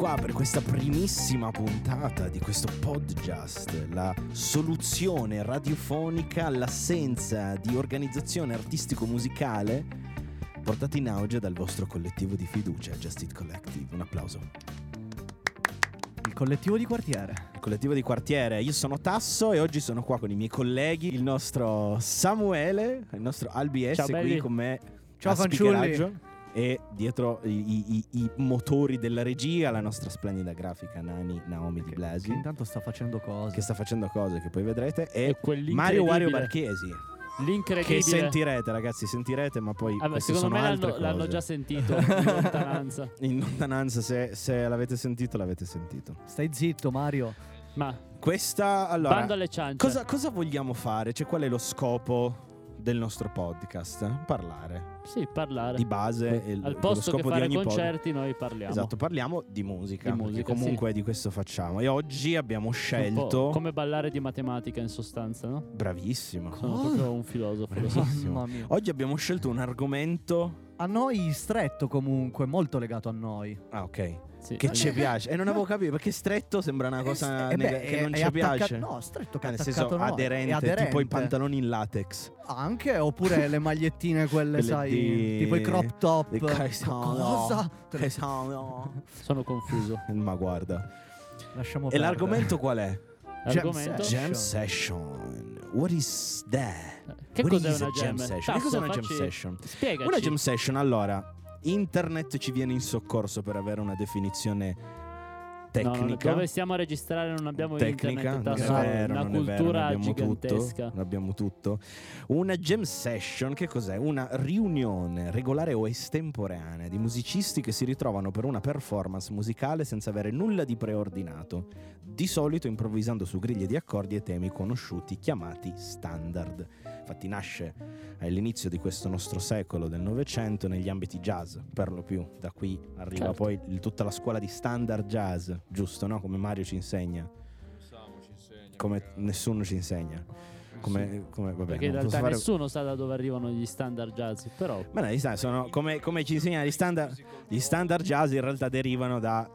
Qua per questa primissima puntata di questo podcast, la soluzione radiofonica all'assenza di organizzazione artistico-musicale portata in auge dal vostro collettivo di fiducia, Just It Collective. Un applauso. Il collettivo di quartiere. Il collettivo di quartiere, io sono Tasso e oggi sono qua con i miei colleghi, il nostro Samuele, il nostro Albi S Ciao, qui con me Ciao, a. E dietro i, i- i- motori della regia, la nostra splendida grafica Nani Naomi Di Che Blasi, intanto sta facendo cose. che sta facendo cose che poi vedrete, e E Mario Wario Marchesi, L'incredibile. che sentirete ragazzi, sentirete, ma poi Vabbè, secondo sono me altre l'hanno, l'hanno già sentito in lontananza. In lontananza, se, se l'avete sentito, l'avete sentito. Stai zitto, Mario. Ma Questa, allora, bando alle ciance. cosa, cosa vogliamo fare? Cioè, qual è lo scopo del nostro podcast? Parlare. Sì, parlare. Di base, il, Al lo posto che fare concerti noi parliamo. Esatto, parliamo di musica. Di musica, comunque di questo facciamo. E oggi abbiamo scelto. Come ballare di matematica in sostanza, no? Bravissimo. Sono Oh. proprio un filosofo, lo so. Bravissimo. Mamma mia. Oggi abbiamo scelto un argomento. A noi stretto comunque, molto legato a noi. Ah, ok. Sì. Che ci piace. E non avevo capito perché stretto sembra una cosa Eh, nega- beh, che è- non ci attacca- piace. No, stretto che Ah, nel senso noi. È aderente, aderente. tipo i pantaloni in latex. Anche, oppure le magliettine quelle, Quelle sai, di- tipo i crop top. Cosa? Che sono- confuso. Ma guarda. Lasciamo E perdere. l'argomento qual è? Jam Jam session. What is that? Che What cos'è una jam? session? Tasso, che cos'è una jam session? Spiegaci. Una jam session, allora, internet ci viene in soccorso per avere una definizione No, no, tecnica. dove stiamo a registrare non abbiamo tecnica, internet non è vero, una non è vero, cultura gigantesca. tutto, ne abbiamo tutto. Una jam session, che cos'è? Una riunione regolare o estemporanea di musicisti che si ritrovano per una performance musicale senza avere nulla di preordinato, di solito improvvisando su griglie di accordi e temi conosciuti chiamati standard. Infatti nasce all'inizio di questo nostro secolo del Novecento negli ambiti jazz, per lo più. Da qui arriva Certo. poi tutta la scuola di standard jazz, giusto, no? Come Mario ci insegna, Samu ci insegna. come nessuno ci insegna. Come, come- vabbè, Perché in realtà fare- nessuno sa da dove arrivano gli standard jazz, però Ma sai, sono come, come ci insegna gli standard, gli standard jazz in realtà derivano da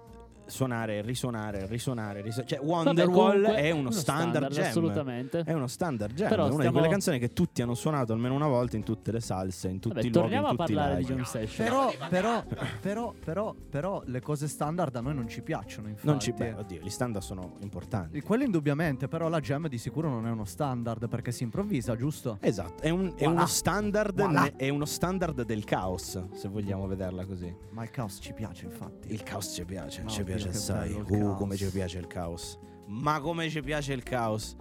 suonare, risuonare, risuonare, risuonare. Cioè Wonderwall comunque, è uno standard, jam. assolutamente. È uno standard jam, Però è una di stiamo- quelle canzoni che tutti hanno suonato almeno una volta in tutte le salse, in tutti Vabbè, i luoghi, in torniamo a tutti i parlare di jam session. Però, però, però, però, però, le cose standard a noi non ci piacciono, infatti. Non ci beh, oddio, gli standard sono importanti. Quello indubbiamente, però la jam di sicuro non è uno standard perché si improvvisa, giusto? Esatto, è, un- è Voilà. uno standard Voilà. è uno standard del caos, se vogliamo vederla così. Ma il caos ci piace, infatti. Il caos ci piace, No, ci Dio, piace assai. Uh, come ci piace il caos. Ma come ci piace il caos.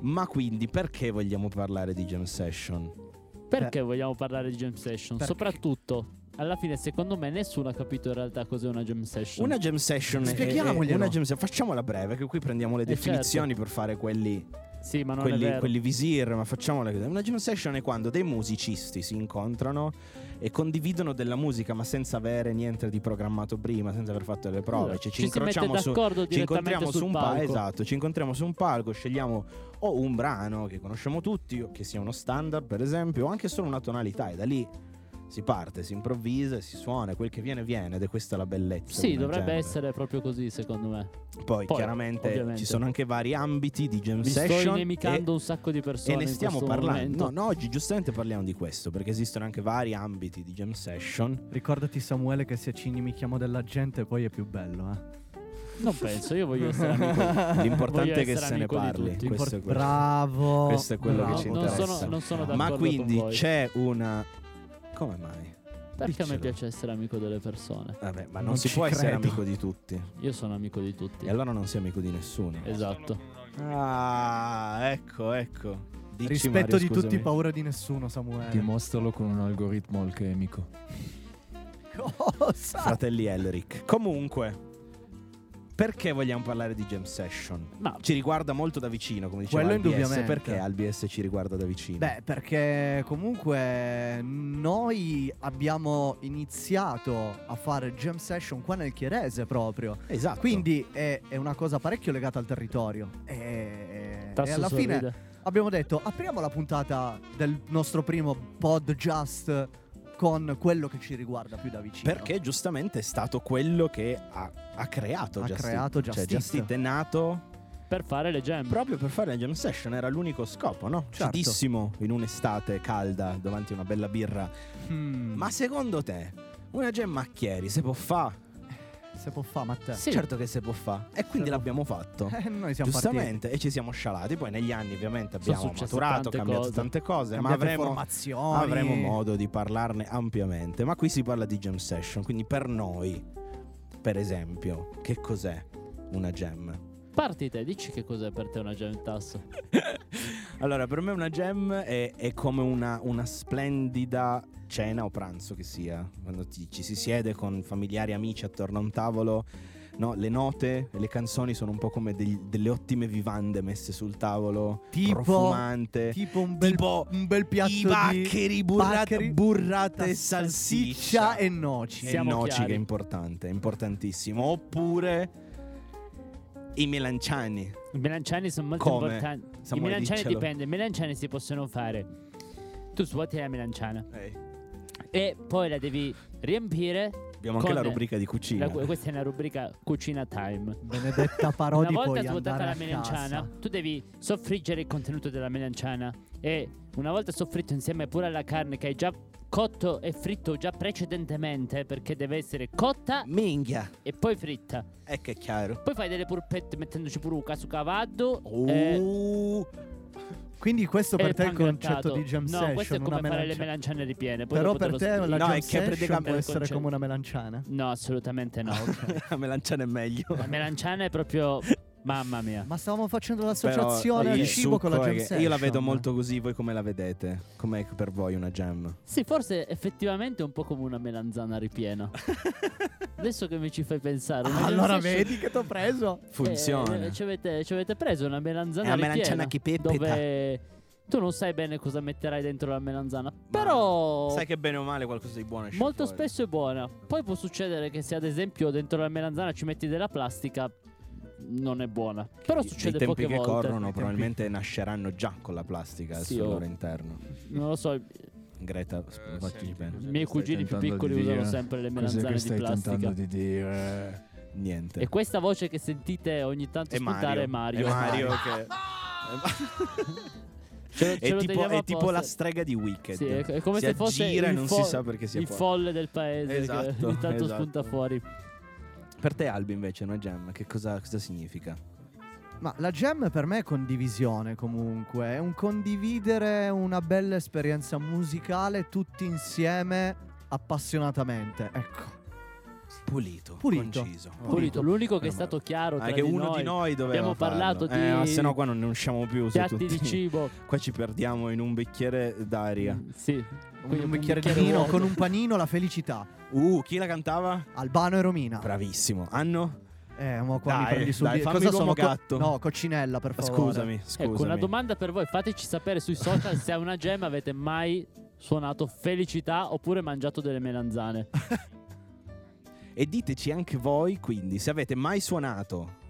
Ma quindi perché vogliamo parlare di jam session? Perché vogliamo parlare di jam session? Perché- Soprattutto, alla fine, secondo me, nessuno ha capito in realtà cos'è una jam session. Una jam session Spieghiamoglielo. una jam session, facciamola breve, che qui prendiamo le Eh, definizioni per fare quelli, Sì, ma non è quelli, vero. quelli visir, ma facciamola così. Una jam session è quando dei musicisti si incontrano e condividono della musica, ma senza avere niente di programmato prima, senza aver fatto le prove. Esatto. Cioè, ci, Ci incrociamo su, ci incontriamo su un palco. Esatto, ci incontriamo su un palco, scegliamo o un brano che conosciamo tutti, che sia uno standard, per esempio, o anche solo una tonalità, e da lì si parte, si improvvisa, e si suona, quel che viene viene, ed è questa la bellezza. Sì, dovrebbe jam. essere proprio così, secondo me. Poi, Poi, chiaramente ovviamente. ci sono anche vari ambiti di jam sto session. inimicando e- un sacco di persone. e ne stiamo parlando. momento. No, no, oggi giustamente parliamo di questo, perché esistono anche vari ambiti di jam session. Ricordati, Samuele, che se ci inimichiamo della gente poi è più bello, eh. Non penso, io voglio essere amico. L'importante è che se ne parli. Questo è quello. Bravo. Questo è quello bravo. che ci non interessa. sono, non sono d'accordo Ma con quindi voi. c'è una. Come mai? Perché a me Diccelo. piace essere amico delle persone. Vabbè, ma non, Non si può essere credo. amico di tutti. Io sono amico di tutti. E allora non sei amico di nessuno. Esatto. Ah, ecco, ecco. Dici, Rispetto Mario, di scusami. tutti, paura di nessuno, Samuele. Dimostralo con un algoritmo alchemico. Cosa? Fratelli Elric. Comunque, perché vogliamo parlare di jam session? Ma Ci riguarda molto da vicino, come diceva Quello indubbiamente. Perché Albies ci riguarda da vicino? Beh, perché comunque noi abbiamo iniziato a fare jam session qua nel Chierese proprio. esatto. Quindi è, è una cosa parecchio legata al territorio. E, e alla sorride. fine abbiamo detto apriamo la puntata del nostro primo pod just con quello che ci riguarda più da vicino. Perché giustamente è stato quello che ha, ha creato Ha Just creato Eat. Cioè, Just Eat. Just è nato Per fare le gem. proprio per fare la jam session, era l'unico scopo, no? Certo. Cidissimo in un'estate calda davanti a una bella birra. Mm. Ma secondo te, una jam macchieri se può fa? Se può fare, Matteo? Sì. Certo che se può fa. E quindi Se può l'abbiamo fatto. Eh, noi siamo Giustamente, e ci siamo scialati. Poi negli anni, ovviamente, abbiamo maturato, tante cambiato cose. tante cose. partiti. Ma Cambiate avremo, avremo modo di parlarne ampiamente. Ma qui si parla di jam session. Quindi, per noi, per esempio, che cos'è una jam? Parti te, dici che cos'è per te una gem tasso. Allora, per me una jam è, è come una, una splendida cena o pranzo che sia. Quando ti- ci si siede con familiari, amici attorno a un tavolo. No, le note e le canzoni sono un po' come degli- delle ottime vivande messe sul tavolo, Tipo- profumante. Tipo un bel, Tipo un bel piatto I di baccheri, burrate, baccheri, burrate e salsiccia salsiccia e noci. e Siamo noci chiari. che è importante, è importantissimo. Oppure i melanciani. I melanciani sono molto Come? importanti. I Samuele, melanciani diccelo. dipende, i melanciani si possono fare. Tu svuoti la melanciana Eh, e poi la devi riempire. abbiamo anche Con- la rubrica di cucina. La- questa è una rubrica cucina time. Benedetta Parodi Una volta svuotata andare la a melanciana, casa. tu devi soffriggere il contenuto della melanciana e una volta soffritto insieme pure alla carne che hai già cotto e fritto già precedentemente perché deve essere cotta Minchia, e poi fritta. è che è chiaro. Poi fai delle purpette mettendoci pure un casu cavaddo Oh, e, Quindi questo e per te è il concetto di jam No, session. questo è come fare le melancia- melanciane ripiene. Poi Però per lo te la No, jam è che session può essere concetto- come una melanciana. No, assolutamente no. la melanciana è meglio. La melanciana è proprio... Mamma mia. Ma stavamo facendo l'associazione al cibo con la jam che session. Io la vedo molto così, voi come la vedete? Com'è per voi una jam? Sì, forse effettivamente è un po' come una melanzana ripiena. Adesso che mi ci fai pensare. una Ah, allora session- vedi che ti ho preso. Funziona. Eh, ci, avete, ci avete preso una melanzana È una ripiena melanciana che pepita. Dove tu non sai bene cosa metterai dentro la melanzana. Però Sai che bene o male qualcosa di buono esce molto fuori. spesso è buona. Poi può succedere che se ad esempio dentro la melanzana ci metti della plastica non è buona. Però I- succede I tempi poche che volte. corrono tempi- probabilmente nasceranno già con la plastica Sì, sul oh. loro interno. Non lo so, i Greta, Eh, bene. cosa miei che cugini più piccoli di usano dire? sempre le melanzane che di stai plastica. tentando di dire? Niente. E questa voce che sentite ogni tanto è spuntare Mario. è Mario. È Mario che... Ce lo- ce è, tipo, è tipo la strega di Wicked. Sì, è, come si se fosse aggira e il non fo- si sa perché sia il folle del paese che Esatto, ogni tanto esatto. spunta fuori. Per te Albi invece una jam, che cosa, cosa significa? Ma la jam per me è condivisione comunque, è un condividere una bella esperienza musicale tutti insieme appassionatamente, ecco. Pulito, Pulito. conciso. Pulito. L'unico che è male. stato chiaro tra Anche di uno noi, di noi doveva abbiamo farlo. parlato Eh, di ma se no qua non ne usciamo più su piatti tutti. di cibo. Qua ci perdiamo in un bicchiere d'aria. Mm, Sì. Quindi un bicchiere di vino con un panino, la felicità. Uh, chi la cantava? Albano e Romina. Bravissimo. Anno? Eh, ma qua mi Dai, prendi su dai, Cosa sono? gatto. no, coccinella per favore. Scusami, scusami. Ecco, una domanda per voi. Fateci sapere sui social se a una gem avete mai suonato felicità oppure mangiato delle melanzane. E diteci anche voi, quindi, se avete mai suonato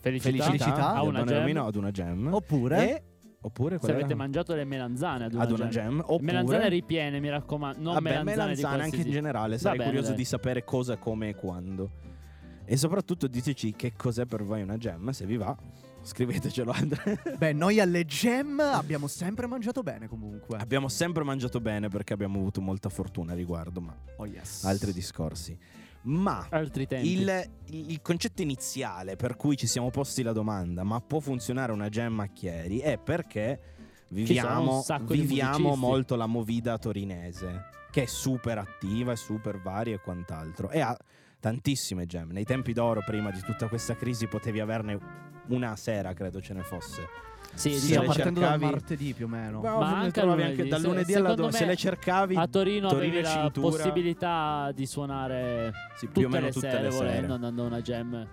Felicità, Felicità a una gem. Ad una jam. Oppure E, oppure Se avete era? mangiato le melanzane ad una, ad una jam. Oppure... Melanzane ripiene, mi raccomando. Non Vabbè, melanzane, melanzane di anche in qualsiasi- generale. Sarei bene, curioso dai. di sapere cosa, come e quando. E soprattutto diteci che cos'è per voi una jam. Se vi va, scrivetecelo. Beh, noi alle jam abbiamo sempre mangiato bene comunque. abbiamo sempre mangiato bene perché abbiamo avuto molta fortuna a riguardo, ma Oh yes. altri discorsi. Ma il, il concetto iniziale per cui ci siamo posti la domanda, ma può funzionare una jam macchieri, è perché viviamo, viviamo molto la movida torinese, che è super attiva, è super varia e quant'altro. E ha tantissime jam. Nei tempi d'oro, prima di tutta questa crisi, potevi averne una sera, credo ce ne fosse. Sì, Sì, diciamo, partendo cercavi- martedì più o meno. Ma, Ma anche anche lunedì. dal Se- lunedì alla secondo do- me se le cercavi a Torino Torino avevi la possibilità di suonare sì, più o meno le tutte sere le sere. volendo andando a una jam.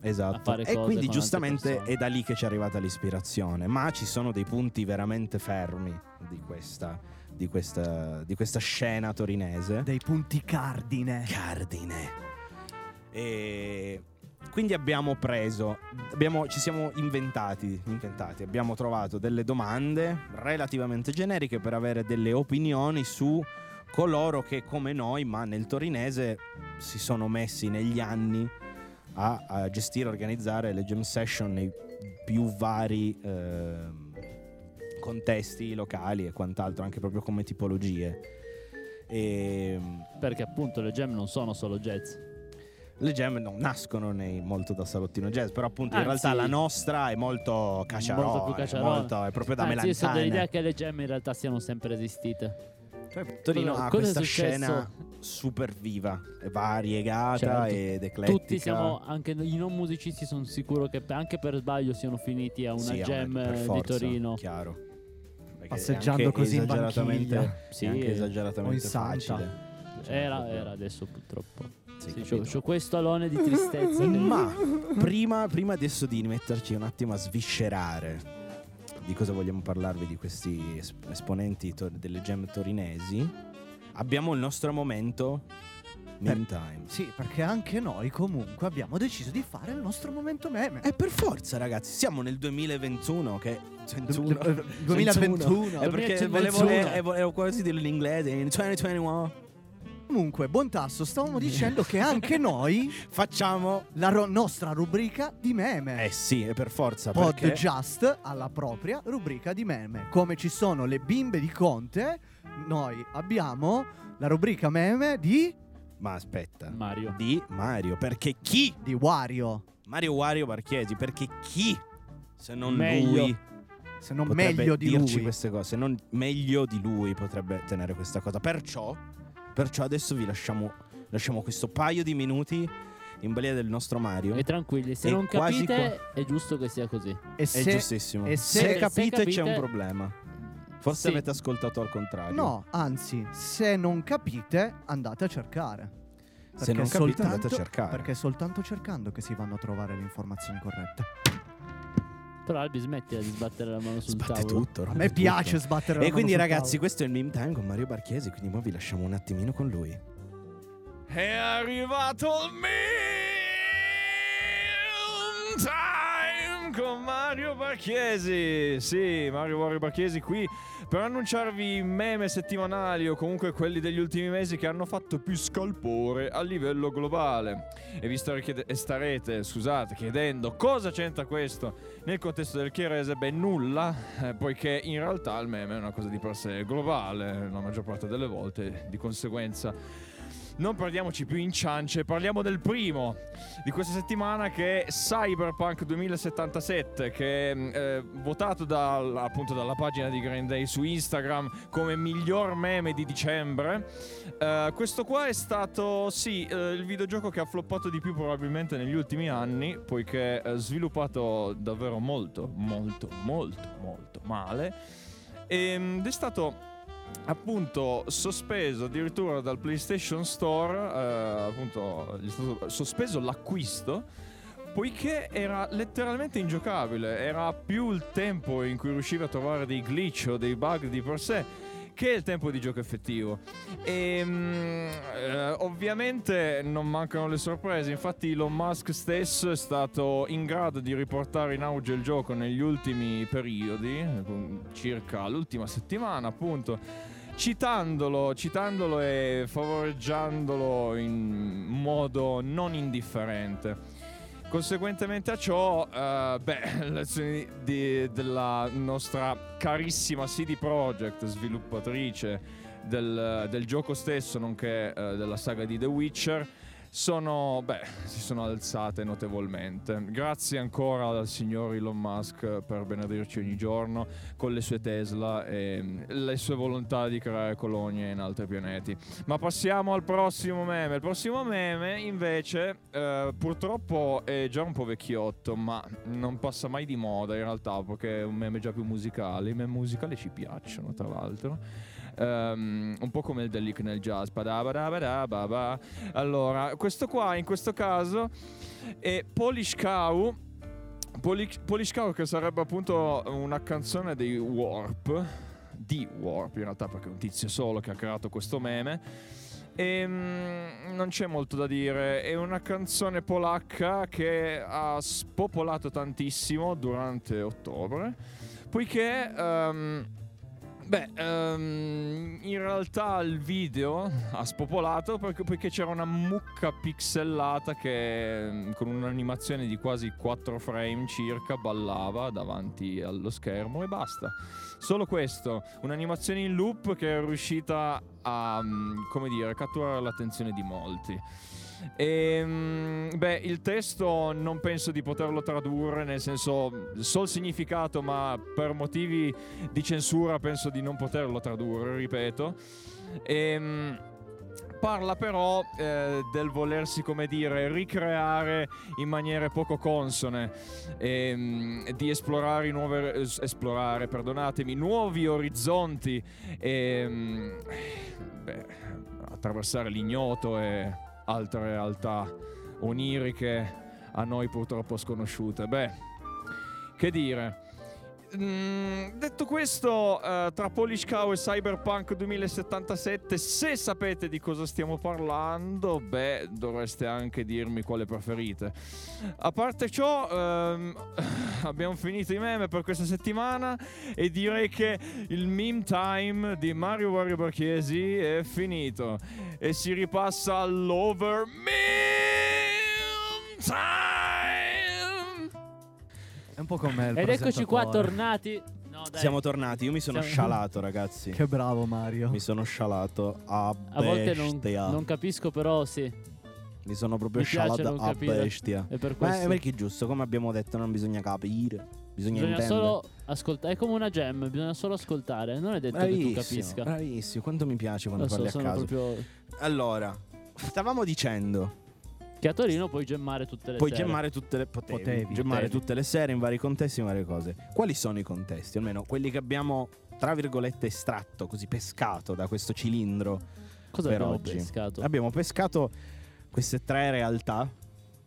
Esatto. e quindi giustamente è da lì che ci è arrivata l'ispirazione. Ma ci sono dei punti veramente fermi di questa, di questa, di questa scena torinese. Dei punti cardine. Cardine. E quindi abbiamo preso, abbiamo- ci siamo inventati, inventati, abbiamo trovato delle domande relativamente generiche per avere delle opinioni su coloro che come noi, ma nel torinese, si sono messi negli anni a, a gestire organizzare le jam session nei più vari ehm, contesti locali e quant'altro, anche proprio come tipologie. E, Perché appunto le jam non sono solo jazz. Le jam non nascono nei, molto da salottino jazz, però appunto in Anzi, realtà la nostra è molto caciarone, molto più caciarone. molto- è proprio da Anzi, io sono dell'idea che le jam in realtà siano sempre esistite. Torino Cosa- ha questa scena super viva, variegata Certo. ed eclettica. Tutti siamo, anche i non musicisti sono sicuro che anche per sbaglio siano finiti a una Sì, jam per eh, di forza, Torino. Chiaro. Perché Passeggiando così in esageratamente, banchiglia. Sì, anche esageratamente o in facile. Cioè, Era, proprio- era adesso purtroppo. Sì, c'ho, c'ho questo alone di tristezza. Ma prima, prima adesso di metterci un attimo a sviscerare di cosa vogliamo parlarvi di questi es- esponenti to- delle gem torinesi, abbiamo il nostro momento meme time. Sì, perché anche noi comunque abbiamo deciso di fare il nostro momento meme. E per forza, ragazzi, siamo nel 2021 che 21. Eh, 2021. È perché volevo, 2021. eh, volevo quasi dirlo in inglese. In 2021 Comunque, buon tasso, stavamo dicendo che anche noi facciamo. la ro- nostra rubrica di meme. Eh sì, è per forza. perché Podjust ha la propria rubrica di meme. Come ci sono le bimbe di Conte, noi abbiamo la rubrica meme di, Ma aspetta. Mario. Di Mario. Perché chi? di Wario. Mario Wario Marchesi. Perché chi? Se non Meglio. lui. Se non meglio di dirci lui. queste cose. Se non meglio di lui potrebbe tenere questa cosa. Perciò, perciò adesso vi lasciamo, lasciamo questo paio di minuti in balia del nostro Mario. E tranquilli, se E non capite, è giusto che sia così. E È se, giustissimo. e se, se- se capite, c'è un capite- problema. Forse Sì. avete ascoltato al contrario. no, anzi, se non capite, andate a cercare. Se Perché non capite soltanto- andate a cercare. Perché è soltanto cercando che si vanno a trovare le informazioni corrette. Però Albi smettila di sbattere la mano sul Sbatte tavolo. tutto. A me tutto. piace sbattere la E mano quindi sul ragazzi, tavolo. questo è il meme time con Mario Barchesi, quindi ora vi lasciamo un attimino con lui. È arrivato il meme con Mario Barchiesi. Sì, Mario Mario Barchiesi qui per annunciarvi meme settimanali o comunque quelli degli ultimi mesi che hanno fatto più scalpore a livello globale. E vi stare chiede- e starete, scusate, chiedendo cosa c'entra questo nel contesto del Chiarese? Beh, nulla, eh, poiché in realtà il meme è una cosa di per sé globale, la maggior parte delle volte, di conseguenza non perdiamoci più in ciance, parliamo del primo di questa settimana che è Cyberpunk 2077, che è eh, votato dal- appunto dalla pagina di Green Day su Instagram come miglior meme di dicembre. Eh, questo qua è stato, sì, eh, il videogioco che ha floppato di più probabilmente negli ultimi anni, poiché è sviluppato davvero molto, molto, molto, molto male. Ed è stato appunto sospeso addirittura dal PlayStation Store, eh, appunto gli è stato sospeso l'acquisto poiché era letteralmente ingiocabile, era più il tempo in cui riuscivi a trovare dei glitch o dei bug di per sé che il tempo di gioco effettivo. E mm, eh, ovviamente non mancano le sorprese, infatti Elon Musk stesso è stato in grado di riportare in auge il gioco negli ultimi periodi, circa l'ultima settimana appunto, citandolo, citandolo e favoreggiandolo in modo non indifferente. Conseguentemente a ciò, eh, beh, le azioni di- della nostra carissima CD Projekt, sviluppatrice del, del gioco stesso, nonché eh, della saga di The Witcher, sono, beh, si sono alzate notevolmente. Grazie ancora al signor Elon Musk per benedirci ogni giorno con le sue Tesla e mm, le sue volontà di creare colonie in altri pianeti. Ma passiamo al prossimo meme. Il prossimo meme, invece, eh, purtroppo è già un po' vecchiotto, ma non passa mai di moda in realtà, perché è un meme già più musicale. I meme musicali ci piacciono, tra l'altro. Ehm, un po' come il delic nel jazz. Allora, questo qua in questo caso è Polish Cow. Polish, Polish Cow che sarebbe appunto una canzone dei Warp di Warp in realtà perché è un tizio solo che ha creato questo meme e mm, non c'è molto da dire è una canzone polacca che ha spopolato tantissimo durante ottobre poiché ehm, Beh, ehm, in realtà il video ha spopolato perché, perché c'era una mucca pixellata che ehm, con un'animazione di quasi 4 frame circa ballava davanti allo schermo e basta. Solo questo, un'animazione in loop che è riuscita a, mm, come dire, catturare l'attenzione di molti. E, mm, beh, il testo non penso di poterlo tradurre, nel senso, so il significato, ma per motivi di censura penso di non poterlo tradurre, ripeto. E, mm, parla però eh, del volersi, come dire, ricreare in maniere poco consone, e, mm, di esplorare, nuove, es- esplorare nuovi orizzonti e mm, beh, attraversare l'ignoto e altre realtà oniriche a noi purtroppo sconosciute. Beh, che dire. Mm, detto questo, eh, tra Polish Cow e Cyberpunk 2077, se sapete di cosa stiamo parlando, beh, dovreste anche dirmi quale preferite. A parte ciò, ehm, abbiamo finito i meme per questa settimana e direi che il meme time di Mario Wario Barchiesi è finito e si ripassa all'over meme time. È un po' come il Ed eccoci qua tornati. No, dai. Siamo tornati. Io mi sono Siamo- scialato, ragazzi. Che bravo Mario. Mi sono scialato a A volte non, bestia. non capisco, però sì. Mi sono proprio Mi piace scialato non a capire. bestia. E per Ma questo è perché è giusto, come abbiamo detto, non bisogna capire. Bisogna, bisogna intendere. solo ascoltare. È come una gem, bisogna solo ascoltare. Non è detto che tu Bravissimo, capisca. bravissimo. Quanto mi piace quando Lo so, parli a sono caso. proprio. Allora, stavamo dicendo, Che a Torino puoi gemmare tutte le puoi sere. gemmare tutte le potevi, Potevi. gemmare Potevi. tutte le sere in vari contesti, in varie cose. Quali sono i contesti? Almeno quelli che abbiamo tra virgolette estratto, così pescato da questo cilindro Cosa per abbiamo oggi. pescato? Abbiamo pescato queste tre realtà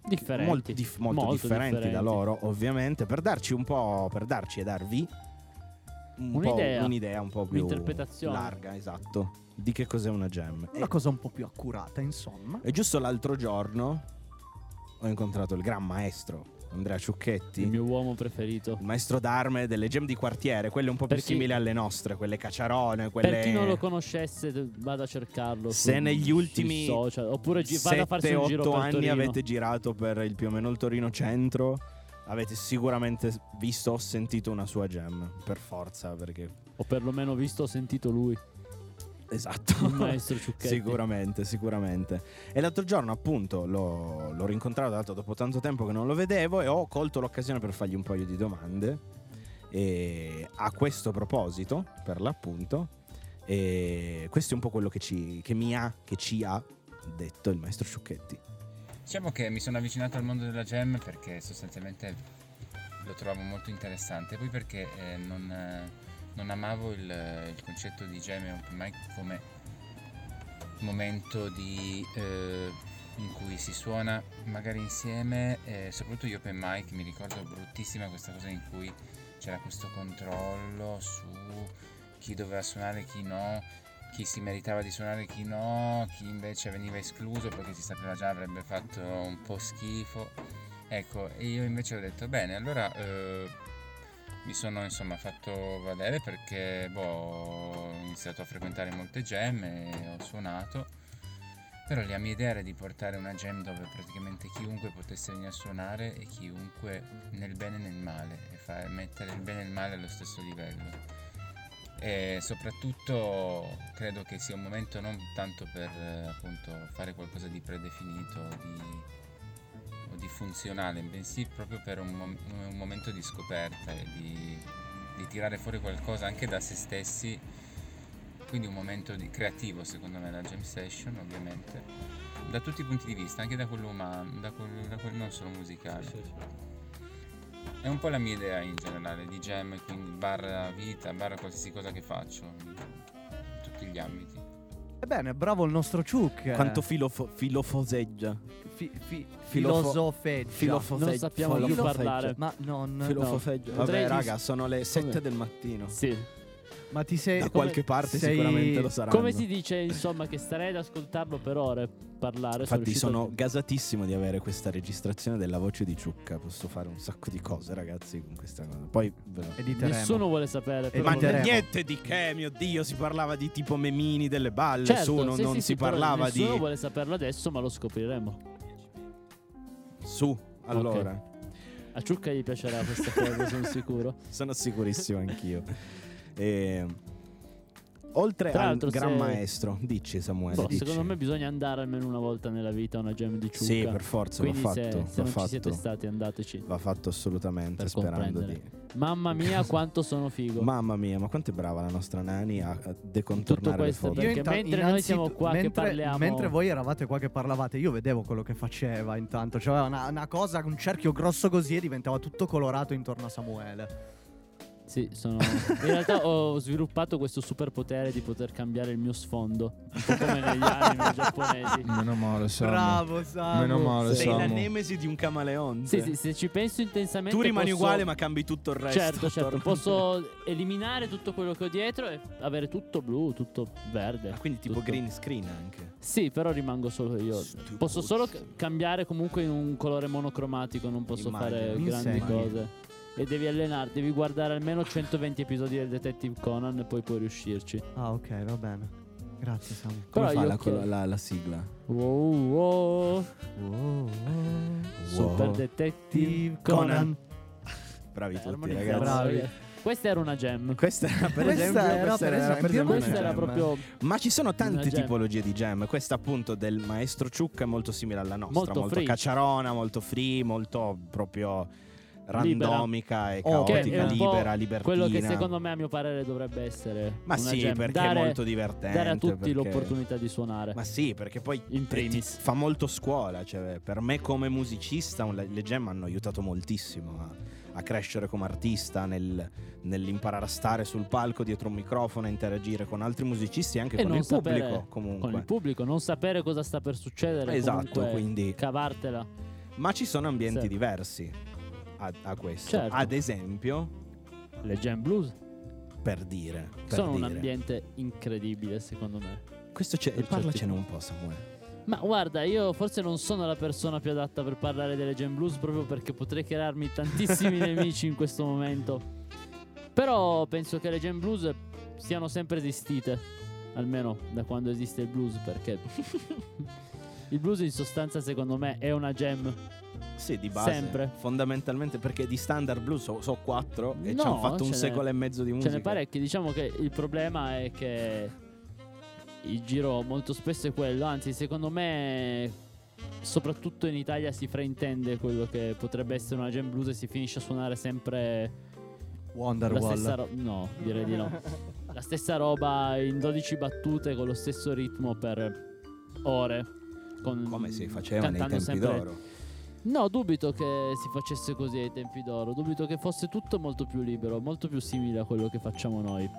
Differenti. molto, dif- molto Molto differenti, da differenti. loro, ovviamente, per darci un po', per darci e darvi un Un'idea. po', un'idea un po' più Un'interpretazione. larga, esatto, di che cos'è una gem. Una E, cosa un po' più accurata, insomma. e giusto l'altro giorno ho incontrato il gran maestro Andrea Ciucchetti. Il mio uomo preferito. Il maestro d'arme delle gem di quartiere, quelle un po' più Per chi- simili alle nostre, quelle cacciarone, quelle Per chi non lo conoscesse, vada a cercarlo. Se negli ultimi social, oppure gi- vada a farsi un giro 7-8 per anni Torino. avete girato per il più o meno il Torino centro, avete sicuramente visto o sentito una sua gem, per forza, perché O perlomeno visto o sentito lui, esatto. il maestro Ciucchetti. Sicuramente, sicuramente. E l'altro giorno, appunto, l'ho, l'ho rincontrato dopo tanto tempo che non lo vedevo e ho colto l'occasione per fargli un paio di domande. E a questo proposito, per l'appunto, e questo è un po' quello che, ci, che mi ha, che ci ha detto il maestro Ciucchetti. Diciamo che mi sono avvicinato al mondo della gem perché sostanzialmente lo trovavo molto interessante, poi perché eh, non, eh, non amavo il, il concetto di e open mic come momento di, eh, in cui si suona magari insieme, eh, soprattutto gli open mic, mi ricordo bruttissima questa cosa in cui c'era questo controllo su chi doveva suonare chi no, chi si meritava di suonare chi no, chi invece veniva escluso perché si sapeva già avrebbe fatto un po' schifo. Ecco, e io invece ho detto bene, allora eh, mi sono insomma fatto valere perché boh, ho iniziato a frequentare molte jam e ho suonato. Però la mia idea era di portare una jam dove praticamente chiunque potesse venire a suonare e chiunque nel bene e nel male e fare, mettere il bene e il male allo stesso livello e soprattutto credo che sia un momento non tanto per appunto fare qualcosa di predefinito di, o di funzionale, bensì proprio per un, mom- un momento di scoperta e di, di tirare fuori qualcosa anche da se stessi, quindi un momento di- creativo secondo me la jam session ovviamente, da tutti i punti di vista, anche da quello umano, da quello, da quello non solo musicale. È un po' la mia idea in generale di jam, quindi barra vita, barra qualsiasi cosa che faccio, in tutti gli ambiti. Ebbene, bravo il nostro Ciuc. Quanto filofo- filofoseggia. Fi- fi- Filofo- filosofeggia. Filofoseggia. Non sappiamo più filofoseggia. parlare. Ma non... Filofoseggia. Potrei Vabbè, dis- raga, sono le 7 Come? del mattino. Sì. Ma ti sei. Da come- qualche parte sei- sicuramente lo saranno. Come si dice, insomma, che starei ad ascoltarlo per ore parlare. Infatti riuscito sono a- gasatissimo di avere questa registrazione della voce di Ciucca. Posso fare un sacco di cose, ragazzi, con questa cosa. Poi ve lo- Editeremo. Nessuno vuole sapere. Però- Ma niente di che, mio Dio, si parlava di tipo memini delle balle, Certo, su, non, sì, non sì, si sì, parlava di Nessuno vuole saperlo adesso, ma lo scopriremo. su. Allora, A Ciucca gli piacerà questa cosa, sono sicuro. sono sicurissimo anch'io. E, oltre Tra al gran se- maestro, dici Samuele, Boh, dici. secondo me bisogna andare almeno una volta nella vita a una gem di Ciucca. Sì, per forza, Quindi va fatto, se, se va non ci fatto. siete stati andateci. Va fatto assolutamente, Per sperando di... Mamma mia quanto sono figo. Mamma mia, ma quanto è brava la nostra Nani a a Tutto decontornare le questo foto. perché inta- mentre noi siamo qua che mentre, parliamo- mentre voi eravate qua che parlavate, io vedevo quello che faceva intanto. C'aveva una, una cosa, un cerchio grosso così e diventava tutto colorato intorno a Samuele. Sì, sono... In realtà ho sviluppato questo superpotere di poter cambiare il mio sfondo. Un po' come negli anime giapponesi. Meno male, Samu. Bravo, Samu. Meno male, Sei la Samu. nemesi di un camaleonte. Sì, sì, se ci penso intensamente. Tu rimani posso- uguale, ma cambi tutto il resto. Certo, certo. Posso eliminare tutto quello che ho dietro e avere tutto blu, tutto verde. Ah, quindi tipo tutto. green screen anche. Sì, però rimango solo io. Stupid. Posso solo ca- cambiare comunque in un colore monocromatico, non posso Immagino. fare grandi insegni. cose. E devi allenarti, devi guardare almeno 120 episodi del Detective Conan e poi puoi riuscirci. Ah, ok, va bene. Grazie, Samu. Come Però fa io la, che- la- la sigla? Wow, wow. Wow, Super Wow. Detective Conan. Conan. Bravi tutti, Armonizzato. ragazzi. Bravi. Questa era una gem. Questa era per Questa esempio, era questa era esempio Questa era proprio Ma ci sono tante tipologie di gem. Questa appunto del maestro Ciucca è molto simile alla nostra, Molto molto, free. cacciarona, molto free, molto proprio randomica e Oh, che caotica, po' libera, libertina. quello che secondo me a mio parere dovrebbe essere Ma sì, gem. perché dare, è molto divertente. dare a tutti perché- l'opportunità di suonare. Ma sì, perché poi In primis. fa molto scuola. Cioè, per me, come musicista, le gem hanno aiutato moltissimo a, a crescere come artista, nel- nell'imparare a stare sul palco dietro un microfono, a interagire con altri musicisti e anche E con il pubblico. sapere- Comunque, Con il pubblico, non sapere cosa sta per succedere. Esatto, quindi- cavartela. Ma ci sono ambienti Sì. diversi a, a questo. Certo. Ad esempio, Le jam blues per dire, per sono un dire. ambiente incredibile, secondo me. Questo c'è, per parlacene un po', Samuele. Ma guarda, io forse non sono la persona più adatta per parlare delle jam blues proprio perché potrei crearmi tantissimi nemici in questo momento. Però penso che le jam blues siano sempre esistite, almeno da quando esiste il blues, perché il blues in sostanza secondo me è una jam. Sì, di base. Sempre. Fondamentalmente perché di standard blues so, so quattro e ci No, hanno fatto un secolo e mezzo di musica. Ce ne parecchi, diciamo che il problema è che il giro molto spesso è quello, anzi secondo me soprattutto in Italia si fraintende quello che potrebbe essere una jam blues e si finisce a suonare sempre Wonderwall. roba. No, direi di no. La stessa roba in 12 battute con lo stesso ritmo per ore. Con, Come si faceva nei tempi sempre- d'oro. No, dubito che si facesse così ai tempi d'oro. Dubito che fosse tutto molto più libero, molto più simile a quello che facciamo noi.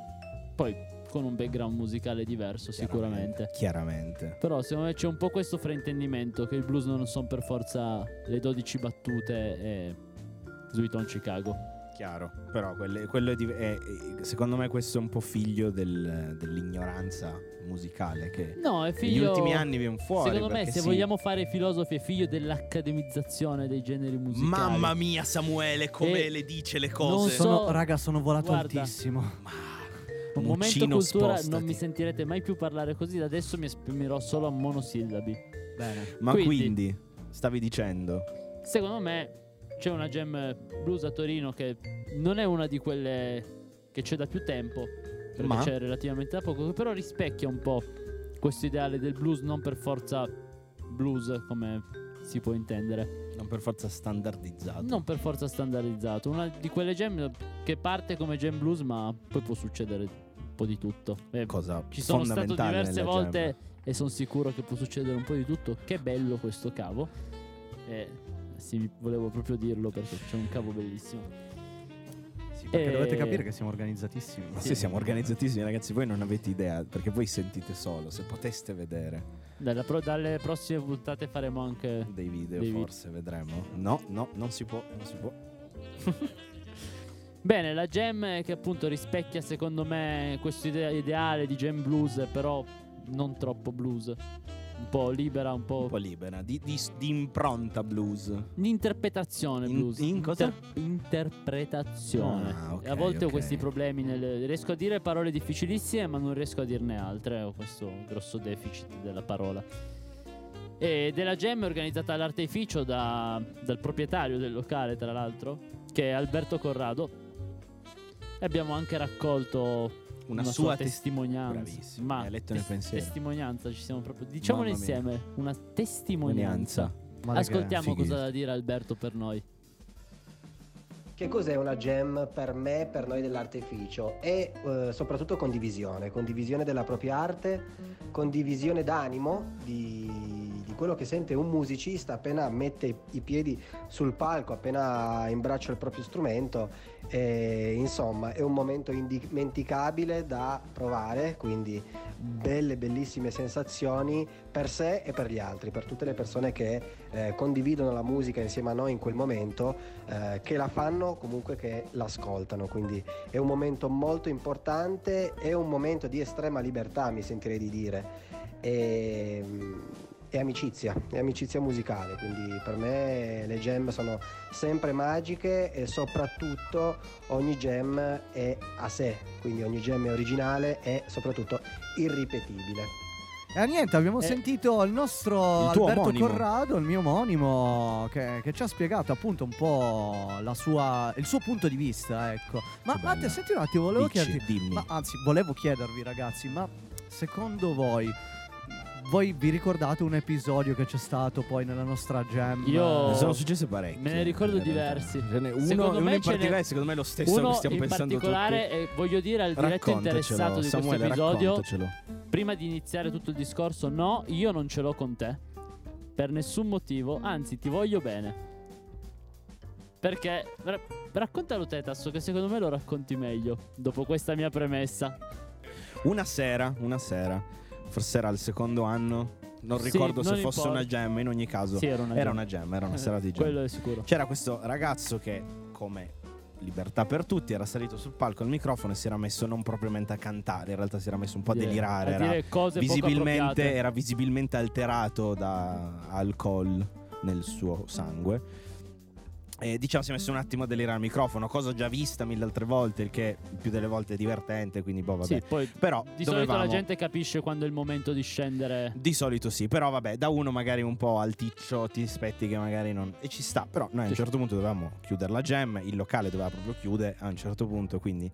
Poi con un background musicale diverso, sicuramente. Chiaramente. Però secondo me c'è un po' questo fraintendimento che il blues non sono per forza le 12 battute e Sweet on Chicago. Chiaro. Però quelle- quello è, di- è- secondo me questo è un po' figlio del- dell'ignoranza musicale che No, è negli figlio ultimi anni viene fuori. Secondo me, se sì. vogliamo fare filosofi, è figlio dell'accademizzazione dei generi musicali. Mamma mia, Samuele, come E le dice le non cose. so- Sono, raga, sono volato Guarda. altissimo. Un momento Muccino, cultura, spostati. non mi sentirete mai più parlare così. Da adesso mi esprimerò solo a monosillabi. Bene. Ma Quindi- quindi, stavi dicendo? Secondo me c'è una jam blues a Torino che non è una di quelle che c'è da più tempo, perché Ma? c'è relativamente da poco, che però rispecchia un po' questo ideale del blues, non per forza blues come si può intendere, Non per forza standardizzato. non per forza standardizzato, una di quelle jam che parte come jam blues, ma poi può succedere un po' di tutto. E Cosa ci sono stato diverse volte jam. e sono sicuro che può succedere un po' di tutto. Che bello questo cavo. E sì, volevo proprio dirlo perché c'è un cavo bellissimo. Sì, perché Eh, dovete capire che siamo organizzatissimi. Ma Sì. sì, siamo organizzatissimi, ragazzi. Voi non avete idea perché voi sentite solo. Se poteste vedere Dalla pro- dalle prossime puntate faremo anche. dei video, Dei video. forse vedremo. No, no, non si può. Non si può. Bene, la jam che appunto rispecchia secondo me questo ide- ideale di jam blues, però non troppo blues. Un po' libera, un po'. Un po' libera, di, di- di impronta blues. L'interpretazione In- blues. in cosa? interpretazione. Ah, ok, E a volte ho ok. questi problemi. Nel... Riesco a dire parole difficilissime, ma non riesco a dirne altre. Ho questo grosso deficit della parola. E della Gem è organizzata all'artificio da- dal proprietario del locale, tra l'altro, che è Alberto Corrado. E abbiamo anche raccolto Una, una, sua sua tes- testimonianza. Bravissimo, Ma hai letto nel tes- pensiero. testimonianza, ci siamo proprio. Diciamolo Mamma mia. insieme: una testimonianza. Ascoltiamo cosa ha da dire Alberto per noi. Che cos'è una jam per me, per noi dell'artificio? È eh, soprattutto condivisione, condivisione della propria arte, condivisione d'animo di, di quello che sente un musicista appena mette i, piedi sul palco, appena imbraccia il proprio strumento. E, insomma, è un momento indimenticabile da provare, quindi belle, bellissime sensazioni per sé e per gli altri, per tutte le persone che eh, condividono la musica insieme a noi in quel momento eh, che la fanno comunque che l'ascoltano quindi è un momento molto importante è un momento di estrema libertà mi sentirei di dire e, e amicizia è amicizia musicale quindi per me le jam sono sempre magiche e soprattutto ogni jam è a sé quindi ogni jam è originale e soprattutto irripetibile E niente, abbiamo Eh, sentito il nostro il Alberto omonimo. Corrado, il mio omonimo, che, che ci ha spiegato appunto un po' la sua, il suo punto di vista, ecco. Ma Matte, senti un attimo, volevo Dici, chiederti, dimmi. ma anzi, volevo chiedervi ragazzi, ma secondo voi, voi vi ricordate un episodio che c'è stato poi nella nostra jam? Io- Ne sono successe parecchie. Me ne ricordo in diversi. Ce n'è Uno, Secondo uno me in particolare, secondo me è lo stesso Uno che stiamo in pensando particolare, tutti. e voglio dire al diretto interessato di Samuele, questo episodio, prima di iniziare tutto il discorso, no, io non ce l'ho con te. Per nessun motivo, anzi, ti voglio bene. Perché ra- raccontalo te, Tasso, che secondo me lo racconti meglio dopo questa mia premessa. Una sera, una sera, forse era il secondo anno, non Sì, ricordo se non fosse importa. una jam, in ogni caso Sì, era una era una jam, era una sera di jam. Quello è sicuro. C'era questo ragazzo che, come libertà per tutti, era salito sul palco al microfono e si era messo non propriamente a cantare, in realtà si era messo un po' a delirare, a era visibilmente, era visibilmente alterato da alcol nel suo sangue. E diciamo si è messo un attimo a delirare al microfono, cosa già vista mille altre volte, il che più delle volte è divertente, quindi boh vabbè. Sì, poi Però di solito dovevamo... la gente capisce quando è il momento di scendere. Di solito sì, però vabbè, da uno magari un po' alticcio ti aspetti che magari non... E ci sta, però noi a un certo punto dovevamo chiudere la jam, il locale doveva proprio chiudere a un certo punto, quindi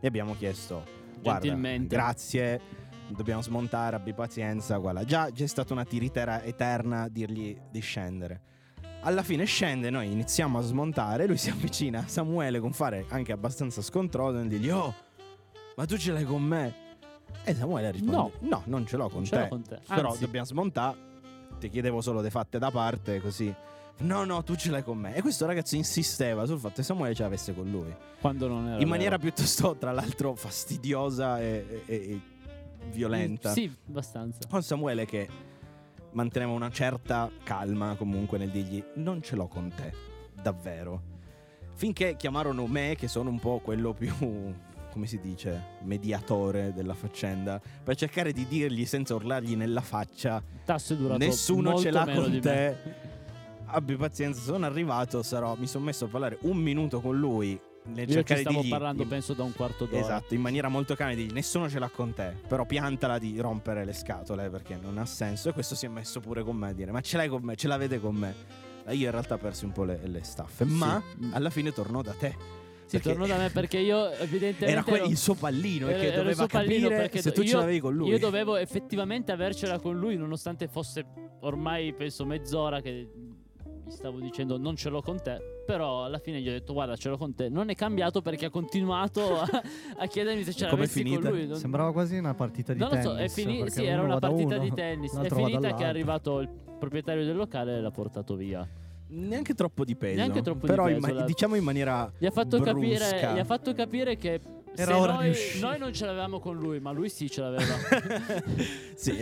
gli abbiamo chiesto, guarda, grazie, dobbiamo smontare, abbi pazienza, guarda, già c'è stata una tiritera eterna dirgli di scendere. Alla fine scende, noi iniziamo a smontare, lui si avvicina a Samuele con fare anche abbastanza scontroso e dirgli, oh, ma tu ce l'hai con me? E Samuele risponde, No. no, non ce l'ho con ce te. l'ho con te. Però Anzi, dobbiamo smontare. Ti chiedevo solo le fatte da parte, così. No, no, tu ce l'hai con me. E questo ragazzo insisteva sul fatto che Samuele ce l'avesse con lui. quando non era In maniera vero. piuttosto, tra l'altro, fastidiosa e, e- e violenta. Sì, abbastanza. Con Samuele che manteneva una certa calma comunque nel dirgli non ce l'ho con te, davvero. Finché chiamarono me, che sono un po' quello più, come si dice, mediatore della faccenda, per cercare di dirgli senza urlargli nella faccia nessuno ce l'ha con te. Abbi pazienza, sono arrivato, sarò, mi sono messo a parlare un minuto con lui nel Io ci cercare stavo di dirgli- parlando, penso, da un quarto d'ora. Esatto, in maniera molto calma di nessuno ce l'ha con te, però piantala di rompere le scatole perché non ha senso e questo si è messo pure con me a dire "Ma ce l'hai con me? Ce l'avete con me?". Io in realtà persi un po' le, le staffe, ma Sì. alla fine tornò da te. Sì, tornò da me perché io evidentemente Era que- ero- il suo pallino e era- che il doveva suo pallino capire perché se tu io- ce l'avevi con lui. Io dovevo effettivamente avercela con lui, nonostante fosse ormai penso mezz'ora che gli stavo dicendo non ce l'ho con te. Però alla fine gli ho detto guarda ce l'ho con te. Non è cambiato perché ha continuato a, a chiedermi se ce l'avessi con lui. Non- Sembrava quasi una partita di non lo tennis. so, è fini- perché sì, era una partita uno, di tennis. È finita che è arrivato il proprietario del locale e l'ha portato via. Neanche troppo di peso. Neanche troppo di però in peso, ma- la- diciamo in maniera Gli ha fatto, capire, brusca. gli ha fatto capire che Era ora noi, di uscire. noi non ce l'avevamo con lui, ma lui sì ce l'aveva. sì,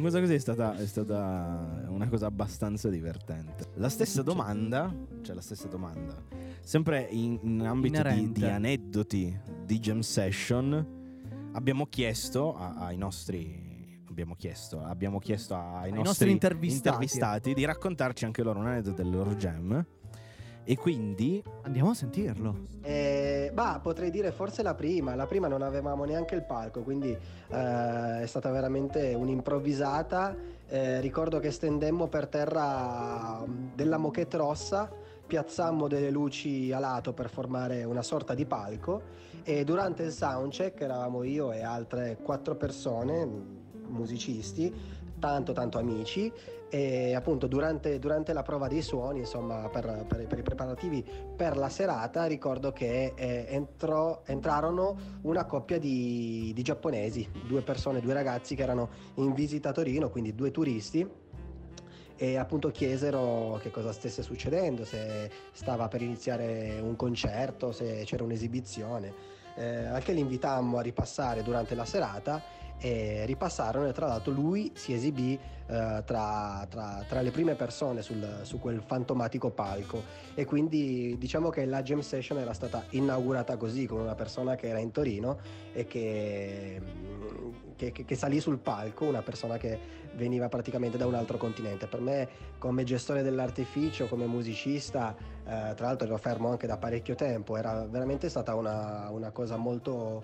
cosa così è stata, è stata una cosa abbastanza divertente. La stessa domanda, cioè la stessa domanda, sempre in, in ambito di, di aneddoti di jam session, abbiamo chiesto a- ai nostri... Abbiamo chiesto, abbiamo chiesto ai, Ai nostri, nostri intervistati. intervistati di raccontarci anche loro un aneddoto del loro jam. E quindi Andiamo a sentirlo. Eh, bah, potrei dire forse la prima. La prima non avevamo neanche il palco, quindi eh, è stata veramente un'improvvisata. Eh, ricordo che stendemmo per terra mm, della moquette rossa, piazzammo delle luci a lato per formare una sorta di palco e durante il soundcheck eravamo io e altre quattro persone, mm, musicisti, tanto tanto amici e appunto durante, durante la prova dei suoni, insomma per, per- per i preparativi per la serata ricordo che eh, entrò- entrarono una coppia di, di giapponesi, due persone, due ragazzi che erano in visita a Torino, quindi due turisti e appunto chiesero che cosa stesse succedendo, se stava per iniziare un concerto, se c'era un'esibizione. Eh, al che li invitammo a ripassare durante la serata e ripassarono e tra l'altro lui si esibì eh, tra, tra- tra le prime persone sul- su quel fantomatico palco e quindi diciamo che la jam session era stata inaugurata così con una persona che era in Torino e che, mm, che- che- che salì sul palco, una persona che veniva praticamente da un altro continente. Per me come gestore dell'artificio, come musicista, eh, tra l'altro ero fermo anche da parecchio tempo, era veramente stata una, una cosa molto,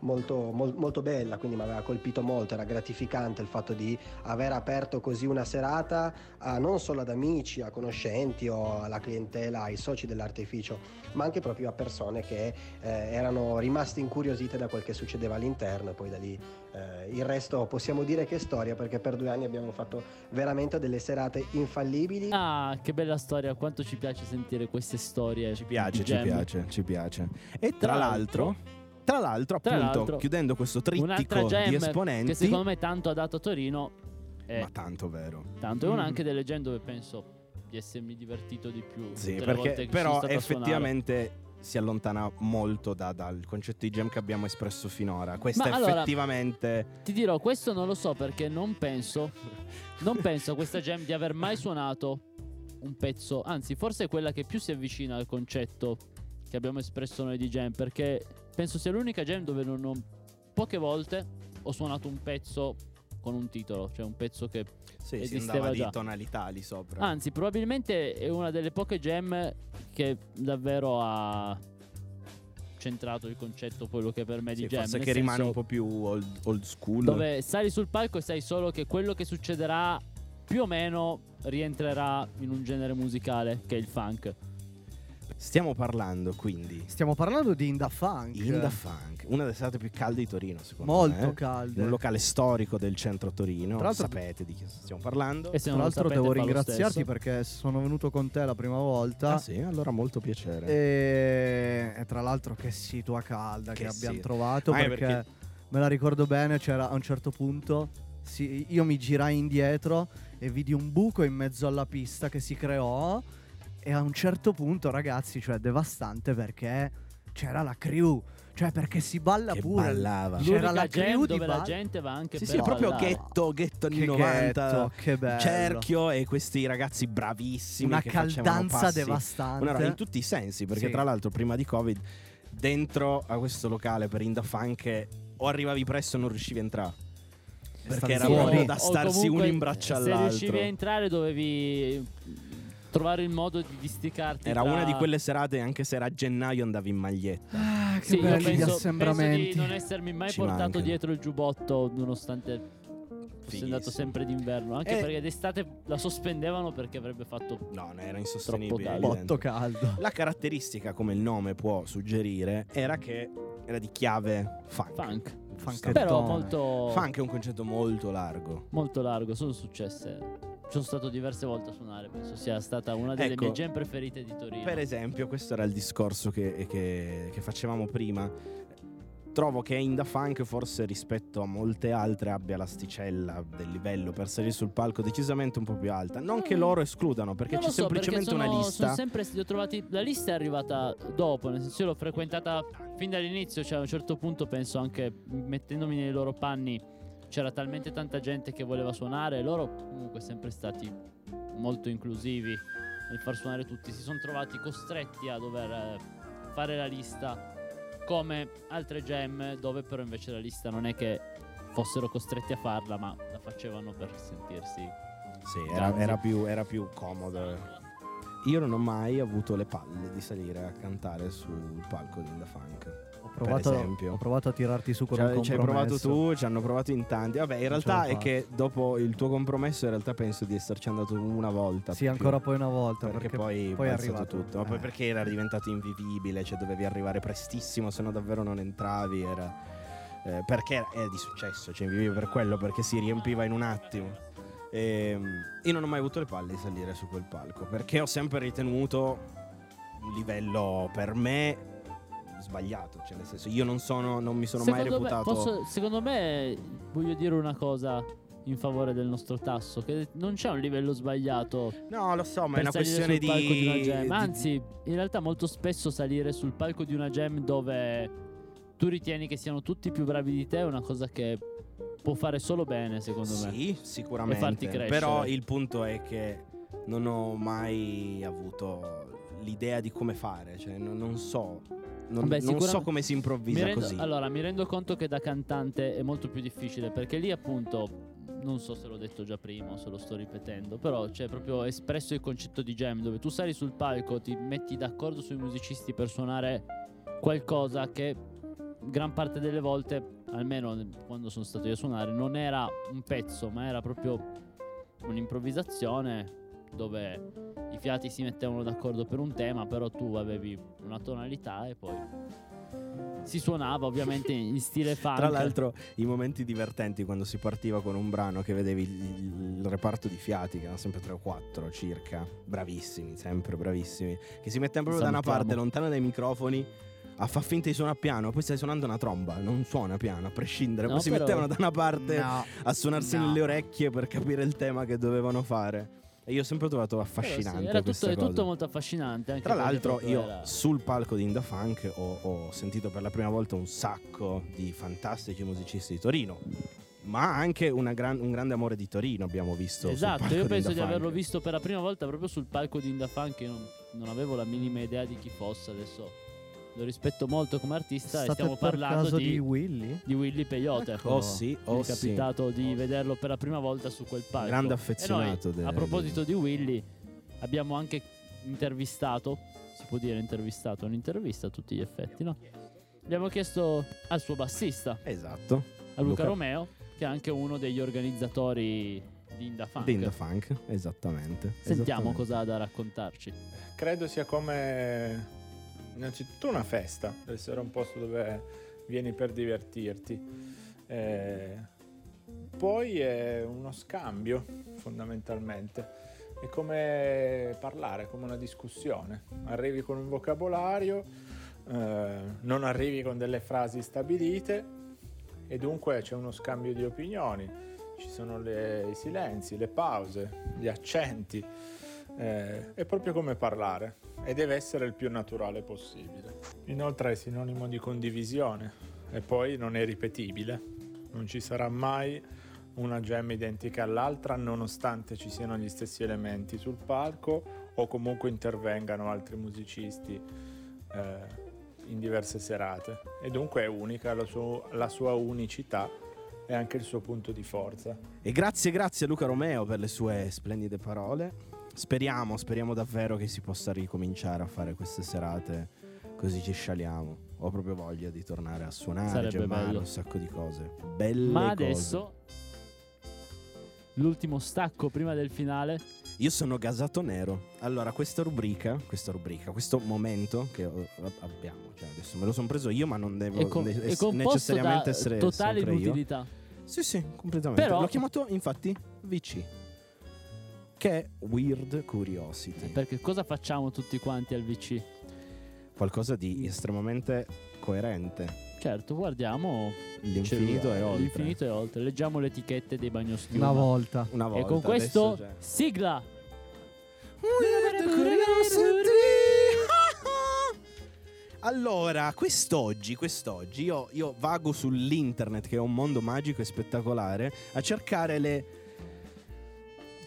molto, mol- molto bella, quindi mi aveva colpito molto, era gratificante il fatto di aver aperto così una serata a- non solo ad amici, a conoscenti o alla clientela, ai soci dell'artificio, ma anche proprio a persone che eh, erano rimaste incuriosite da quel che succedeva all'interno e poi da lì eh, il resto possiamo dire che è storia perché per due anni abbiamo fatto veramente delle serate infallibili. Ah, che bella storia, quanto ci piace sentire queste storie. ci piace, ci piace, ci piace. E tra, Tra l'altro, l'altro- tra l'altro, Tra appunto, l'altro, chiudendo questo trittico di esponenti, che secondo me tanto ha dato a Torino è ma tanto vero. tanto. È una Mm. anche delle jam dove penso di essermi divertito di più. Sì, perché che però sono stato a suonare. effettivamente si allontana molto da- dal concetto di jam che abbiamo espresso finora. Questa Ma allora- effettivamente Ti dirò, questo non lo so perché non penso, non penso a questa jam di aver mai suonato un pezzo, anzi forse è quella che più si avvicina al concetto che abbiamo espresso noi di jam, perché penso sia l'unica jam dove non ho, poche volte ho suonato un pezzo con un titolo, cioè un pezzo che... sì, si esisteva già. di tonalità lì sopra. Anzi, probabilmente è una delle poche jam che davvero ha centrato il concetto quello che per me Sì, di jam. forse che rimane senso un po' più old, old school. dove sali sul palco e sai solo che quello che succederà più o meno rientrerà in un genere musicale che è il funk. Stiamo parlando quindi Stiamo parlando di Inda Funk. in Da Funk, una delle serate più calde di Torino, secondo Molto me. eh. calde. Un locale storico del centro Torino. Tra l'altro- Sapete di chi stiamo parlando? E se Tra l'altro sapete, devo ringraziarti perché sono venuto con te la prima volta. Ah sì, allora molto piacere. E, e tra l'altro che situa calda che, Che abbiamo sì. trovato perché, perché- me la ricordo bene, c'era a un certo punto sì, io mi girai indietro e vidi un buco in mezzo alla pista che si creò e a un certo punto ragazzi, cioè devastante perché c'era la crew, cioè perché si balla Che pure. ballava. C'era la crew di dove la ball- gente va anche Sì, per sì, è proprio ghetto, ghetto anni Che 90. ghetto, che bello. Cerchio e questi ragazzi bravissimi Una caldanza passi. devastante. Una roba in tutti i sensi, perché Sì. tra l'altro prima di Covid dentro a questo locale per Inda Funk o arrivavi presto o non riuscivi a entrare. Perché era fuori. da starsi comunque, uno in braccio Se all'altro. riuscivi a entrare dovevi trovare il modo di disticarti. Era tra- una di quelle serate, anche se era a gennaio, andavi in maglietta. Ah, che Sì, belli gli penso, penso assembramenti. di non essermi mai Ci portato mancano. dietro il giubbotto nonostante fosse andato sempre d'inverno. Anche Eh. perché d'estate la sospendevano perché avrebbe fatto No, no, era insostenibile. caldo. Botto caldo. La caratteristica, come il nome può suggerire, era che era di chiave funk. funk. Funkettone. Però molto, Funk è un concetto molto largo. molto largo. Sono successe. Ci sono stato diverse volte a suonare. Penso sia stata una delle Ecco. mie jam preferite di Torino. Per esempio, questo era il discorso che, che- che facevamo prima. Trovo che Inda Funk forse rispetto a molte altre abbia l'asticella del livello per salire sul palco decisamente un po' più alta. Non che Mm. loro escludano, perché c'è so, semplicemente perché una sono- lista. sono sempre ho trovati, la lista è arrivata dopo, nel senso io l'ho frequentata fin dall'inizio, cioè a un certo punto penso anche mettendomi nei loro panni c'era talmente tanta gente che voleva suonare e loro comunque sempre stati molto inclusivi nel far suonare tutti, si sono trovati costretti a dover fare la lista come altre gem dove però invece la lista non è che fossero costretti a farla ma la facevano per sentirsi Sì, era, era più, era più comodo. Io non ho mai avuto le palle di salire a cantare sul palco di Inda Funk. Ho provato, ho provato a tirarti su con Cioè, un ci hai provato compromesso. tu, ci hanno provato in tanti. Vabbè, in Non realtà è che dopo il tuo compromesso, in realtà penso di esserci andato una volta. Sì, più. ancora poi una volta. Perché, Perché, poi, poi è arrivato. tutto. Ma poi Eh. perché era diventato invivibile, cioè dovevi arrivare prestissimo, se no davvero non entravi. Era, eh, perché è di successo, cioè invivibile per quello, perché si riempiva in un attimo. Ehm, io non ho mai avuto le palle di salire su quel palco, perché ho sempre ritenuto un livello per me sbagliato. Cioè, nel senso, io non sono, non mi sono mai Secondo me- reputato. posso- secondo me, voglio dire una cosa in favore del nostro tasso: che non c'è un livello sbagliato No, lo so, ma è una questione di, una di. di- Anzi, in realtà, molto spesso salire sul palco di una jam dove tu ritieni che siano tutti più bravi di te è una cosa che può fare solo bene, secondo me. Sì, sicuramente. E farti crescere. Però il punto è che non ho mai avuto l'idea di come fare, cioè non, non so. Non, Vabbè, non so come si improvvisa rendo- così. allora, mi rendo conto che da cantante è molto più difficile perché lì, appunto, non so se l'ho detto già prima o se lo sto ripetendo, però c'è proprio espresso il concetto di jam dove tu sali sul palco, ti metti d'accordo sui musicisti per suonare qualcosa che gran parte delle volte, almeno quando sono stato io a suonare, non era un pezzo, ma era proprio un'improvvisazione dove i fiati si mettevano d'accordo per un tema, però tu avevi una tonalità e poi si suonava ovviamente in stile funk. Tra l'altro, i momenti divertenti quando si partiva con un brano che vedevi il, il reparto di fiati, che erano sempre 3 o 4 circa, bravissimi, sempre bravissimi, che si mettevano proprio da una Salutiamo. parte, lontano dai microfoni. A far finta di suonare piano, poi stai suonando una tromba, non suona piano, a prescindere. No, poi si però- mettevano da una parte No. a suonarsi No. nelle orecchie per capire il tema che dovevano fare. E io ho sempre trovato Però sì, affascinante era tutto, è tutto molto affascinante. Anche Tra l'altro io era- sul palco di Inda Funk ho, ho sentito per la prima volta un sacco di fantastici musicisti di Torino, ma anche una gran- un grande amore di Torino abbiamo visto. Esatto, io penso di averlo visto per la prima volta proprio sul palco di Inda Funk. Io non, non avevo la minima idea di chi fosse. Adesso lo rispetto molto come artista. e State stiamo per parlando di, di Willy? di Willy Peyote. Ecco. Oh sì, Mi oh è sì. capitato di vederlo per la prima volta su quel palco. Grande E noi, affezionato de- a proposito di Willy, abbiamo anche intervistato. Si può dire intervistato, un'intervista a tutti gli effetti, no? Abbiamo chiesto al suo bassista, Esatto, a Luca, Luca. Romeo, che è anche uno degli organizzatori di Inda Funk. di Inda Funk, esattamente. Sentiamo esattamente. cosa ha da raccontarci. Credo sia come innanzitutto una festa, deve essere un posto dove vieni per divertirti. Eh, poi è uno scambio fondamentalmente, è come parlare, come una discussione. Arrivi con un vocabolario, eh, non arrivi con delle frasi stabilite e dunque c'è uno scambio di opinioni, ci sono le- i silenzi, le pause, gli accenti. Eh, è proprio come parlare e deve essere il più naturale possibile. Inoltre è sinonimo di condivisione e poi non è ripetibile. Non ci sarà mai una gem identica all'altra nonostante ci siano gli stessi elementi sul palco o comunque intervengano altri musicisti eh, in diverse serate. E dunque è unica, la, suo- la sua unicità e anche il suo punto di forza. E grazie, grazie a Luca Romeo per le sue splendide parole. Speriamo, speriamo davvero che si possa ricominciare a fare queste serate così ci scialiamo. Ho proprio voglia di tornare a suonare, gemmare un sacco di cose. Belle Ma cose. adesso l'ultimo stacco prima del finale. Io sono gasato nero. Allora, questa rubrica, questa rubrica, questo momento che abbiamo, cioè adesso me lo sono preso io, ma non devo È, co- ne- necessariamente essere totale sempre io. inutilità. Sì, sì, completamente. Però- L'ho chiamato infatti VC. Che è Weird Curiosity. Perché cosa facciamo tutti quanti al VC? Qualcosa di estremamente coerente. Certo, guardiamo L'infinito è oltre. L'infinito è oltre. Leggiamo le etichette dei bagnoschiuma. Una volta. Una volta. E con questo c'è- sigla. Allora, quest'oggi, quest'oggi io, io vago sull'internet, che è un mondo magico e spettacolare, a cercare le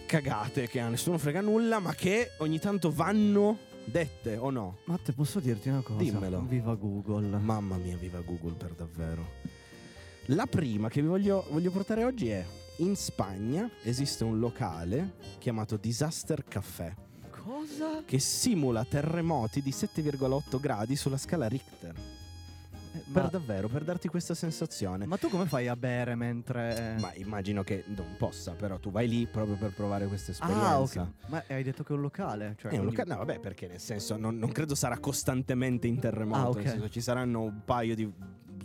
cagate che a nessuno frega nulla, ma che ogni tanto vanno dette o no. Matte, posso dirti una cosa? Dimmelo. Viva Google. Mamma mia, viva Google per davvero. La prima che vi voglio, voglio portare oggi è in Spagna esiste un locale chiamato Disaster Café Cosa? che simula terremoti di 7,8 gradi sulla scala Richter. Eh, Per davvero, per darti questa sensazione. ma tu come fai a bere mentre... Ma immagino che non possa, però tu vai lì proprio per provare questa Ah, ok. esperienza. Ma hai detto che è un locale? Cioè, È un locale, no, vabbè, perché nel senso non, non credo sarà costantemente in terremoto. Ah, ok. Nel senso, ci saranno un paio di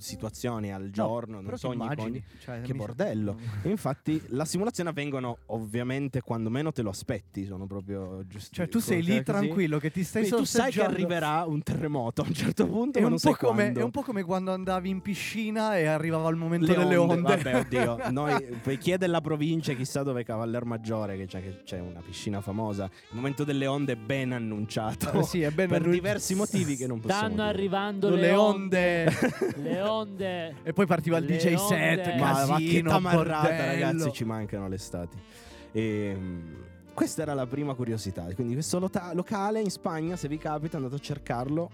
situazioni al giorno, non Però so, ogni- immagini. ogni- Cioè, Che bordello. E infatti la simulazione avvengono ovviamente quando meno te lo aspetti, sono proprio giusti. Cioè, tu sei lì così. tranquillo che ti stai Quindi tu sai che arriverà un terremoto a un certo punto, È ma un, non po sai come, quando. è un po' come quando andavi in piscina e arrivava il momento Le delle onde. Vabbè, oddio, noi per chi è della provincia, chissà dove è Cavaller Maggiore, che c'è, che c'è una piscina famosa. Il momento delle onde è ben annunciato. Eh, sì, è ben per diversi motivi che non possiamo Stanno dire. arrivando Le le onde. onde. le onde. E poi partiva il Le DJ set, onde. Ma, ma che casino, tamarrata, bordello. ragazzi, ci mancano l'estate. E, questa era la prima curiosità. Quindi, questo lota- locale in Spagna, se vi capita, andate a cercarlo.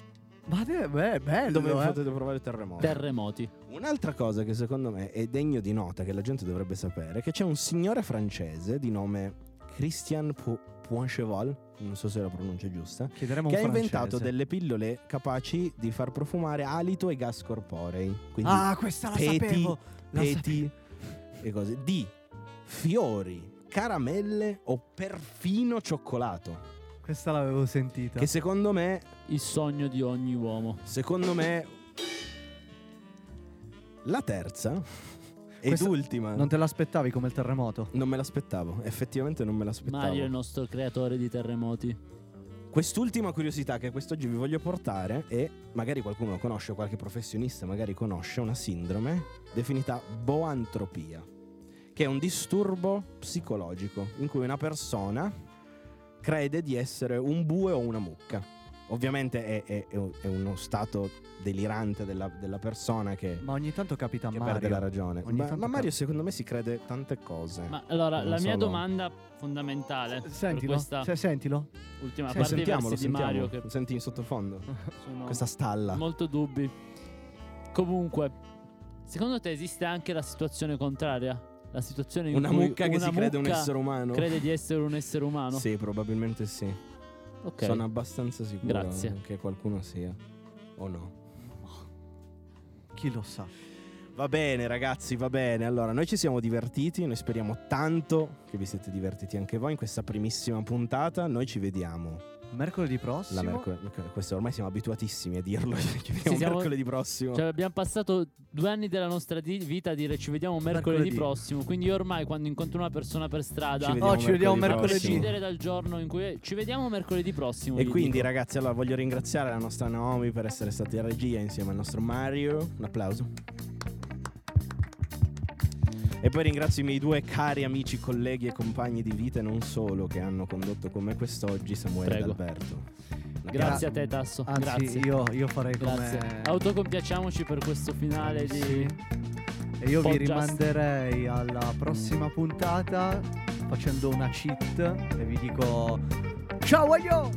Ma è bello, Dove eh. potete provare il terremoto. Terremoti. Un'altra cosa che secondo me è degno di nota, che la gente dovrebbe sapere, è che c'è un signore francese di nome Christian Pu- Poincheval, non so se la pronuncia è giusta, Chiederemo che ha inventato francese. delle pillole capaci di far profumare alito e gas corporei. Quindi Ah, questa la peti, sapevo. La peti e cose di fiori, caramelle o perfino cioccolato. sapevo. Questa l'avevo sentita. Che secondo me, Il sogno di ogni uomo. secondo me, la terza ed Questa- ultima. Non te l'aspettavi come il terremoto? Non me l'aspettavo, effettivamente non me l'aspettavo. Mario è il nostro creatore di terremoti. Quest'ultima curiosità che quest'oggi vi voglio portare è, magari qualcuno lo conosce, qualche professionista magari conosce, una sindrome definita boantropia, che è un disturbo psicologico in cui una persona crede di essere un bue o una mucca. Ovviamente è, è- è uno stato delirante della, della persona che, Ma ogni tanto capita a che Mario. perde la ragione. Ogni Ma, ma Mario cap- secondo me si crede tante cose. Ma allora, Non la mia solo- domanda fondamentale per Sentilo. questa Se- sentilo. ultima Sì, parte sentiamolo, di sentiamo. Mario che Senti in sottofondo sono questa stalla. molto dubbi. Comunque, secondo te esiste anche la situazione contraria? La situazione in Una cui mucca che una si crede un essere umano? crede di essere un essere umano? Sì, probabilmente sì. Ok. Sono abbastanza sicuro Grazie. che qualcuno sia. O no? Chi lo sa? Va bene, ragazzi, va bene. Allora, noi ci siamo divertiti. Noi speriamo tanto che vi siete divertiti anche voi in questa primissima puntata. Noi ci vediamo Mercoledì prossimo. la mercoledì. Questo ormai siamo abituatissimi a dirlo. ci vediamo Sì, siamo- mercoledì prossimo. Cioè, abbiamo passato due anni della nostra di- vita a dire ci vediamo mercoledì, Mercoledì. prossimo. Quindi io ormai quando incontro una persona per strada, Ci a vediamo Oh, ci vediamo mercoledì. prescindere dal giorno in cui ci vediamo mercoledì prossimo. E quindi, dico. ragazzi, allora voglio ringraziare la nostra Naomi per essere stata in regia insieme al nostro Mario. Un applauso. E poi ringrazio i miei due cari amici, colleghi e compagni di vita e non solo che hanno condotto con me quest'oggi, Samuele Prego. ed Alberto. Grazie a te, Tasso. Anzi, Grazie. io, io farei Grazie. come. Autocompiacciamoci per questo finale di. Sì. E io vi Podcast. rimanderei alla prossima puntata facendo una cheat e vi dico ciao a io!